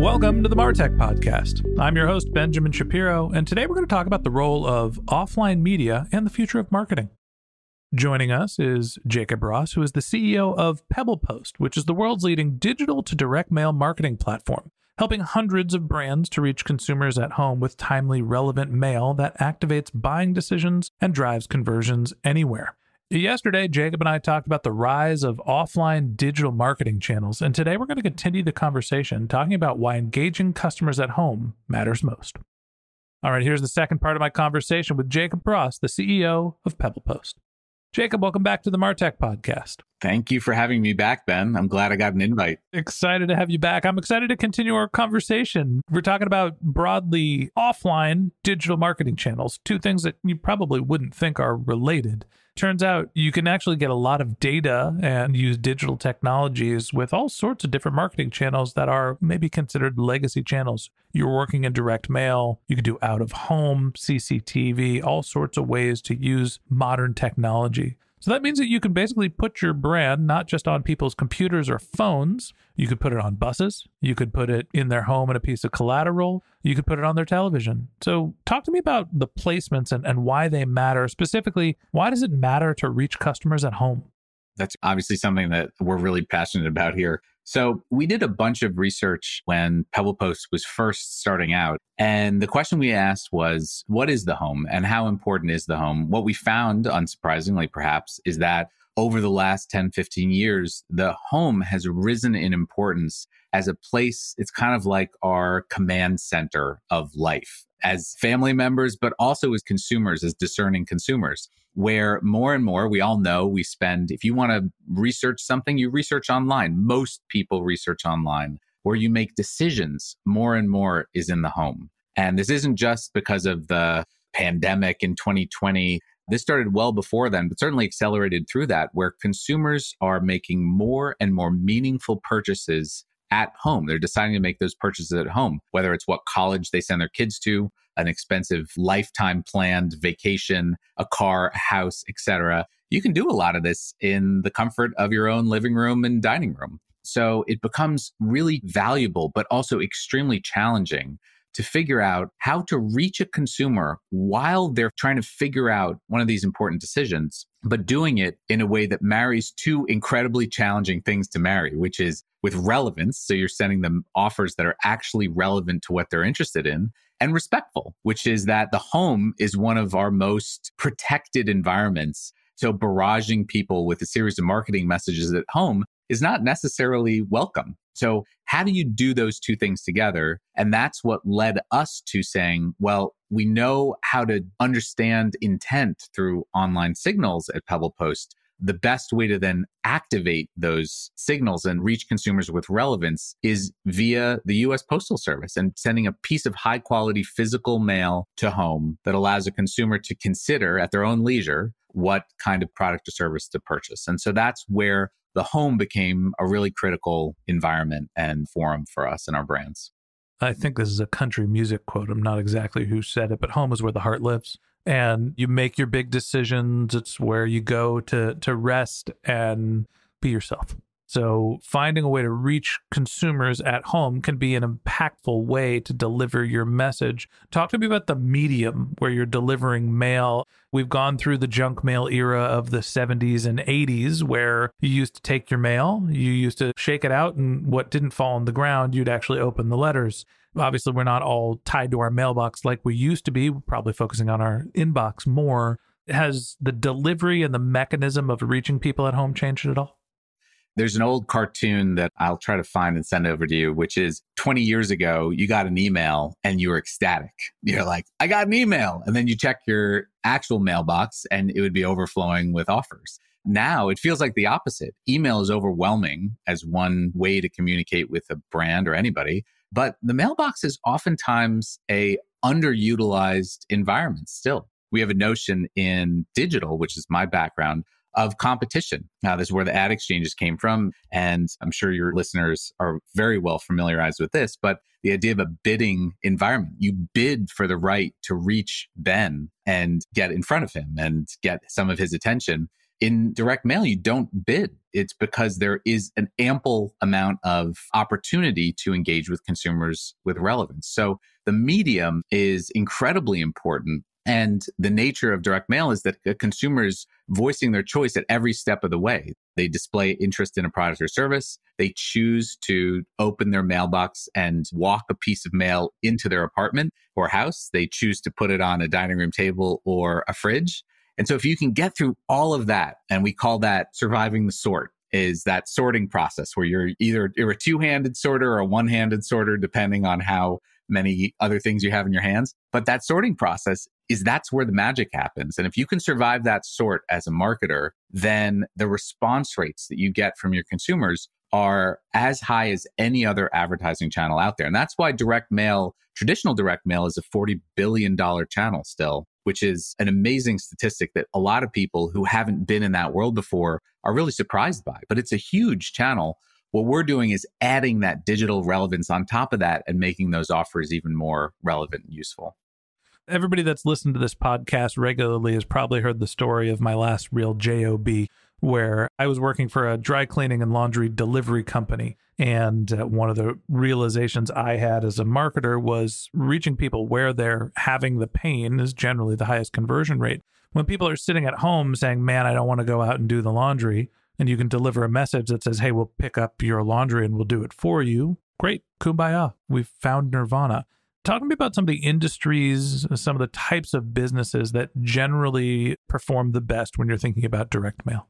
Welcome to the Martech Podcast. I'm your host, Benjamin Shapiro, and today we're going to talk about the role of offline media and the future of marketing. Joining us is Jacob Ross, who is the CEO of PebblePost, which is the world's leading digital to direct mail marketing platform, helping hundreds of brands to reach consumers at home with timely, relevant mail that activates buying decisions and drives conversions anywhere. Yesterday, Jacob and I talked about the rise of offline digital marketing channels, and today we're going to continue the conversation talking about why engaging customers at home matters most. All right, here's the second part of my conversation with Jacob Ross, the CEO of PebblePost. Jacob, welcome back to the Martech podcast. Thank you for having me back, Ben. I'm glad I got an invite. Excited to have you back. I'm excited to continue our conversation. We're talking about broadly offline digital marketing channels, two things that you probably wouldn't think are related. Turns out you can actually get a lot of data and use digital technologies with all sorts of different marketing channels that are maybe considered legacy channels. You're working in direct mail, you can do out of home, CCTV, all sorts of ways to use modern technology. So that means that you can basically put your brand not just on people's computers or phones. You could put it on buses. You could put it in their home in a piece of collateral. You could put it on their television. So talk to me about the placements and, and why they matter. Specifically, why does it matter to reach customers at home? That's obviously something that we're really passionate about here. So we did a bunch of research when PebblePost was first starting out. And the question we asked was, what is the home and how important is the home? What we found, unsurprisingly perhaps, is that over the last 10, 15 years, the home has risen in importance as a place. It's kind of like our command center of life as family members, but also as consumers, as discerning consumers where more and more we all know we spend, if you want to research something, you research online. Most people research online. Where you make decisions, more and more is in the home. And this isn't just because of the pandemic in 2020. This started well before then, but certainly accelerated through that, where consumers are making more and more meaningful purchases at home. They're deciding to make those purchases at home, whether it's what college they send their kids to, an expensive lifetime planned vacation, a car, a house, etc. You can do a lot of this in the comfort of your own living room and dining room. So it becomes really valuable, but also extremely challenging to figure out how to reach a consumer while they're trying to figure out one of these important decisions, but doing it in a way that marries two incredibly challenging things to marry, which is with relevance. So you're sending them offers that are actually relevant to what they're interested in and respectful, which is that the home is one of our most protected environments. So barraging people with a series of marketing messages at home is not necessarily welcome. So how do you do those two things together? And that's what led us to saying, well, we know how to understand intent through online signals at Pebble Post. the best way to then activate those signals and reach consumers with relevance is via the US Postal Service and sending a piece of high quality physical mail to home that allows a consumer to consider at their own leisure what kind of product or service to purchase. And so that's where the home became a really critical environment and forum for us and our brands. I think this is a country music quote. I'm not exactly who said it, but home is where the heart lives. and you make your big decisions. It's where you go to to rest and be yourself. So, finding a way to reach consumers at home can be an impactful way to deliver your message. Talk to me about the medium where you're delivering mail. We've gone through the junk mail era of the 70s and 80s where you used to take your mail, you used to shake it out, and what didn't fall on the ground, you'd actually open the letters. Obviously, we're not all tied to our mailbox like we used to be, we're probably focusing on our inbox more. Has the delivery and the mechanism of reaching people at home changed at all? There's an old cartoon that I'll try to find and send over to you, which is 20 years ago, you got an email and you were ecstatic. You're like, I got an email. And then you check your actual mailbox and it would be overflowing with offers. Now it feels like the opposite. Email is overwhelming as one way to communicate with a brand or anybody, but the mailbox is oftentimes a underutilized environment still. We have a notion in digital, which is my background, of competition. Now, this is where the ad exchanges came from. And I'm sure your listeners are very well familiarized with this, but the idea of a bidding environment, you bid for the right to reach Ben and get in front of him and get some of his attention. In direct mail, you don't bid. It's because there is an ample amount of opportunity to engage with consumers with relevance. So the medium is incredibly important and the nature of direct mail is that consumers voicing their choice at every step of the way. They display interest in a product or service. They choose to open their mailbox and walk a piece of mail into their apartment or house. They choose to put it on a dining room table or a fridge. And so if you can get through all of that, and we call that surviving the sort, is that sorting process where you're either you're a two-handed sorter or a one-handed sorter, depending on how many other things you have in your hands. But that sorting process is that's where the magic happens. And if you can survive that sort as a marketer, then the response rates that you get from your consumers are as high as any other advertising channel out there. And that's why direct mail, traditional direct mail is a $40 billion channel still, which is an amazing statistic that a lot of people who haven't been in that world before are really surprised by. But it's a huge channel. What we're doing is adding that digital relevance on top of that and making those offers even more relevant and useful. Everybody that's listened to this podcast regularly has probably heard the story of my last real job where i was working for a dry cleaning and laundry delivery company and uh, one of the realizations i had as a marketer was reaching people where they're having the pain is generally the highest conversion rate. When people are sitting at home saying man i don't want to go out and do the laundry and you can deliver a message that says hey we'll pick up your laundry and we'll do it for you great kumbaya we've found nirvana Talk to me about some of the industries, some of the types of businesses that generally perform the best when you're thinking about direct mail.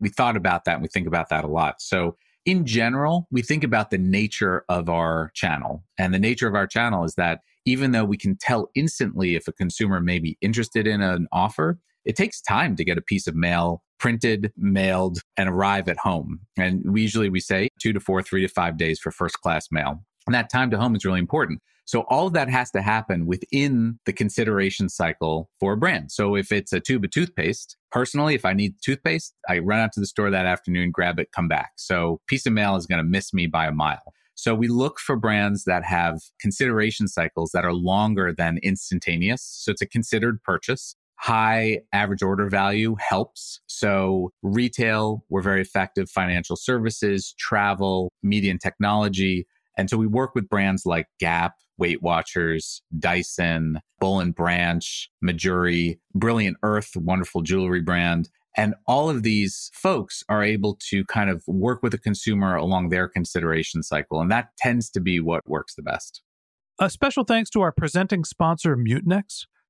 We thought about that and we think about that a lot. So, in general, we think about the nature of our channel. And the nature of our channel is that even though we can tell instantly if a consumer may be interested in an offer, it takes time to get a piece of mail printed, mailed, and arrive at home. And we usually we say two to four, three to five days for first class mail. And that time to home is really important. So all of that has to happen within the consideration cycle for a brand. So if it's a tube of toothpaste, personally, if I need toothpaste, I run out to the store that afternoon, grab it, come back. So piece of mail is going to miss me by a mile. So we look for brands that have consideration cycles that are longer than instantaneous. So it's a considered purchase. High average order value helps. So retail, we're very effective. Financial services, travel, media and technology. And so we work with brands like Gap, Weight Watchers, Dyson, Boll and Branch, Mejuri, Brilliant Earth, wonderful jewelry brand. And all of these folks are able to kind of work with a consumer along their consideration cycle. And that tends to be what works the best. A special thanks to our presenting sponsor, Mutinex.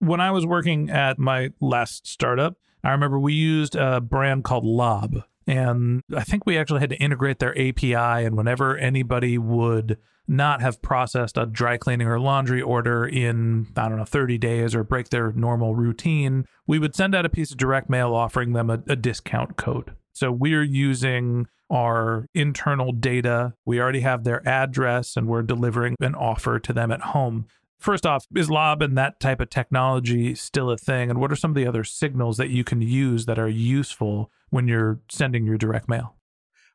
When I was working at my last startup, I remember we used a brand called Lob. And I think we actually had to integrate their API. And whenever anybody would not have processed a dry cleaning or laundry order in, I don't know, 30 days or break their normal routine, we would send out a piece of direct mail offering them a, a discount code. So we're using our internal data. We already have their address and we're delivering an offer to them at home. First off, is Lob and that type of technology still a thing? And what are some of the other signals that you can use that are useful when you're sending your direct mail?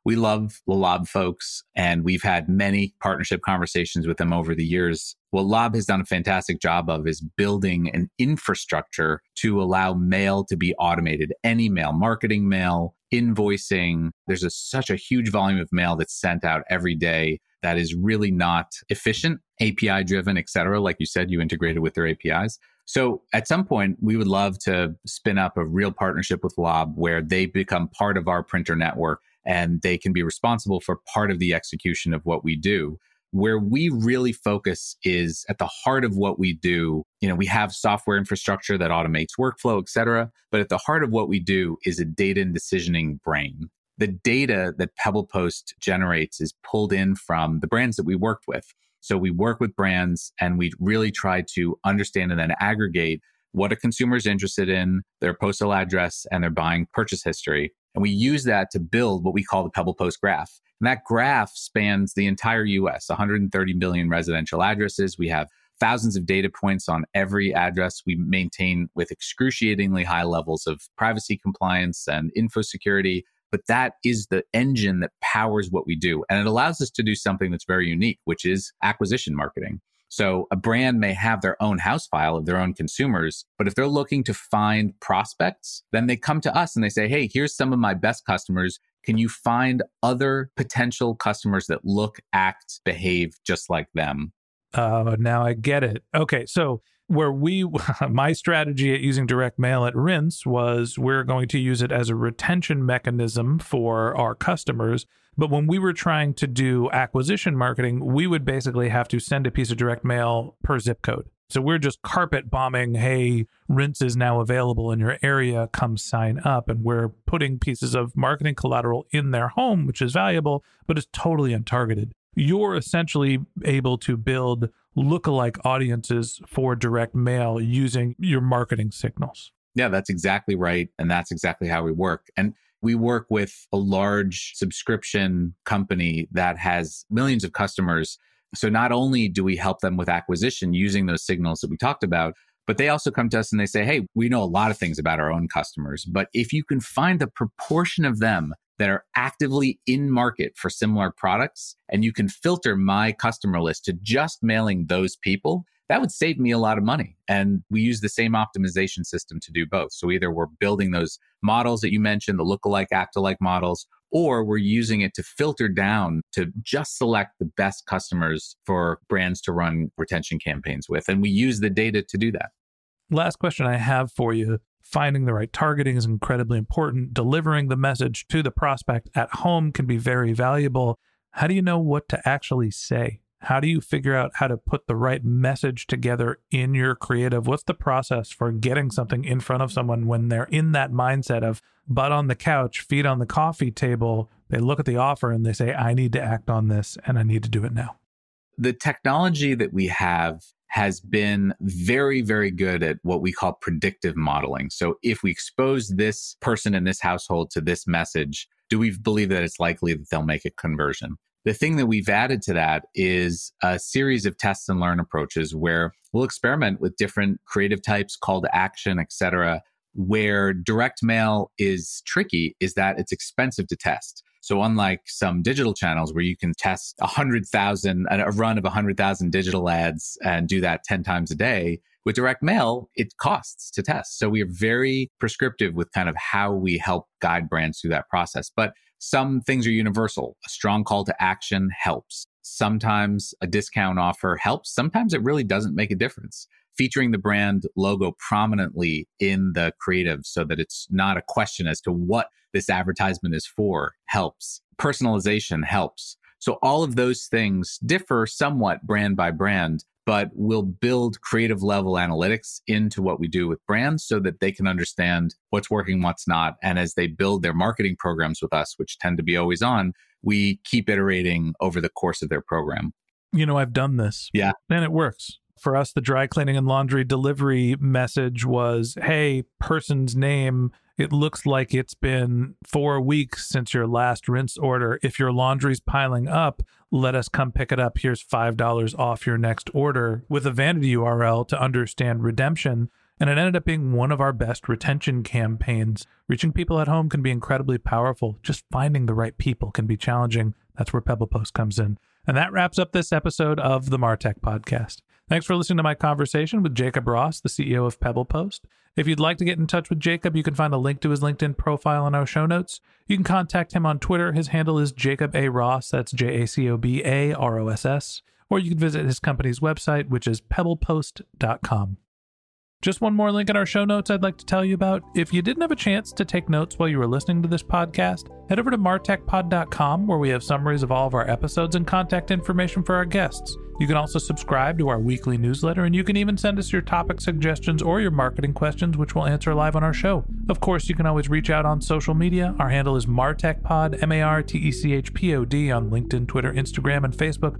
We love the Lob folks, and we've had many partnership conversations with them over the years. What Lob has done a fantastic job of is building an infrastructure to allow mail to be automated. Any mail, marketing mail, invoicing. There's a, such a huge volume of mail that's sent out every day that is really not efficient, API driven, et cetera. Like you said, you integrated with their APIs. So at some point, we would love to spin up a real partnership with Lob where they become part of our printer network and they can be responsible for part of the execution of what we do. Where we really focus is at the heart of what we do. You know, we have software infrastructure that automates workflow, et cetera. But at the heart of what we do is a data and decisioning brain the data that Pebble Post generates is pulled in from the brands that we worked with. So we work with brands and we really try to understand and then aggregate what a consumer is interested in, their postal address, and their buying purchase history. And we use that to build what we call the Pebble Post graph. And that graph spans the entire US, 130 million residential addresses. We have thousands of data points on every address we maintain with excruciatingly high levels of privacy compliance and info security but that is the engine that powers what we do. And it allows us to do something that's very unique, which is acquisition marketing. So a brand may have their own house file of their own consumers, but if they're looking to find prospects, then they come to us and they say, Hey, here's some of my best customers. Can you find other potential customers that look, act, behave just like them? Uh, now I get it. Okay. So where we my strategy at using direct mail at Rinse was we're going to use it as a retention mechanism for our customers. But when we were trying to do acquisition marketing we would basically have to send a piece of direct mail per zip code. So we're just carpet bombing hey Rinse is now available in your area come sign up. And we're putting pieces of marketing collateral in their home which is valuable but it's totally untargeted. You're essentially able to build lookalike audiences for direct mail using your marketing signals. Yeah, that's exactly right. And that's exactly how we work. And we work with a large subscription company that has millions of customers. So not only do we help them with acquisition using those signals that we talked about, but they also come to us and they say, Hey, we know a lot of things about our own customers, but if you can find the proportion of them that are actively in market for similar products, and you can filter my customer list to just mailing those people, that would save me a lot of money. And we use the same optimization system to do both. So either we're building those models that you mentioned, the lookalike, act-alike models, or we're using it to filter down to just select the best customers for brands to run retention campaigns with. And we use the data to do that. Last question I have for you finding the right targeting is incredibly important. Delivering the message to the prospect at home can be very valuable. How do you know what to actually say? How do you figure out how to put the right message together in your creative? What's the process for getting something in front of someone when they're in that mindset of butt on the couch, feet on the coffee table? They look at the offer and they say, I need to act on this and I need to do it now. The technology that we have has been very, very good at what we call predictive modeling. So if we expose this person in this household to this message, do we believe that it's likely that they'll make a conversion? The thing that we've added to that is a series of test and learn approaches where we'll experiment with different creative types, call to action, et cetera. Where direct mail is tricky is that it's expensive to test. So unlike some digital channels where you can test a hundred thousand, a run of a hundred thousand digital ads and do that 10 times a day, with direct mail, it costs to test. So we are very prescriptive with kind of how we help guide brands through that process. But some things are universal. A strong call to action helps. Sometimes a discount offer helps. Sometimes it really doesn't make a difference. Featuring the brand logo prominently in the creative so that it's not a question as to what this advertisement is for helps. Personalization helps. So all of those things differ somewhat brand by brand, but we'll build creative level analytics into what we do with brands so that they can understand what's working, what's not. And as they build their marketing programs with us, which tend to be always on, we keep iterating over the course of their program. You know, I've done this. Yeah. And it works. For us, the dry cleaning and laundry delivery message was hey, person's name it looks like it's been four weeks since your last rinse order. If your laundry's piling up, let us come pick it up. Here's $5 off your next order with a vanity URL to understand redemption. And it ended up being one of our best retention campaigns. Reaching people at home can be incredibly powerful. Just finding the right people can be challenging. That's where Pebble Post comes in. And that wraps up this episode of the Martech Podcast. Thanks for listening to my conversation with Jacob Ross, the CEO of Pebble Post. If you'd like to get in touch with Jacob, you can find a link to his LinkedIn profile in our show notes. You can contact him on Twitter. His handle is Jacob A. Ross. That's J A C O B A R O S S. Or you can visit his company's website, which is pebblepost.com. Just one more link in our show notes I'd like to tell you about. If you didn't have a chance to take notes while you were listening to this podcast, head over to martechpod.com where we have summaries of all of our episodes and contact information for our guests. You can also subscribe to our weekly newsletter, and you can even send us your topic suggestions or your marketing questions, which we'll answer live on our show. Of course, you can always reach out on social media. Our handle is MartechPod, M A R T E C H P O D, on LinkedIn, Twitter, Instagram, and Facebook.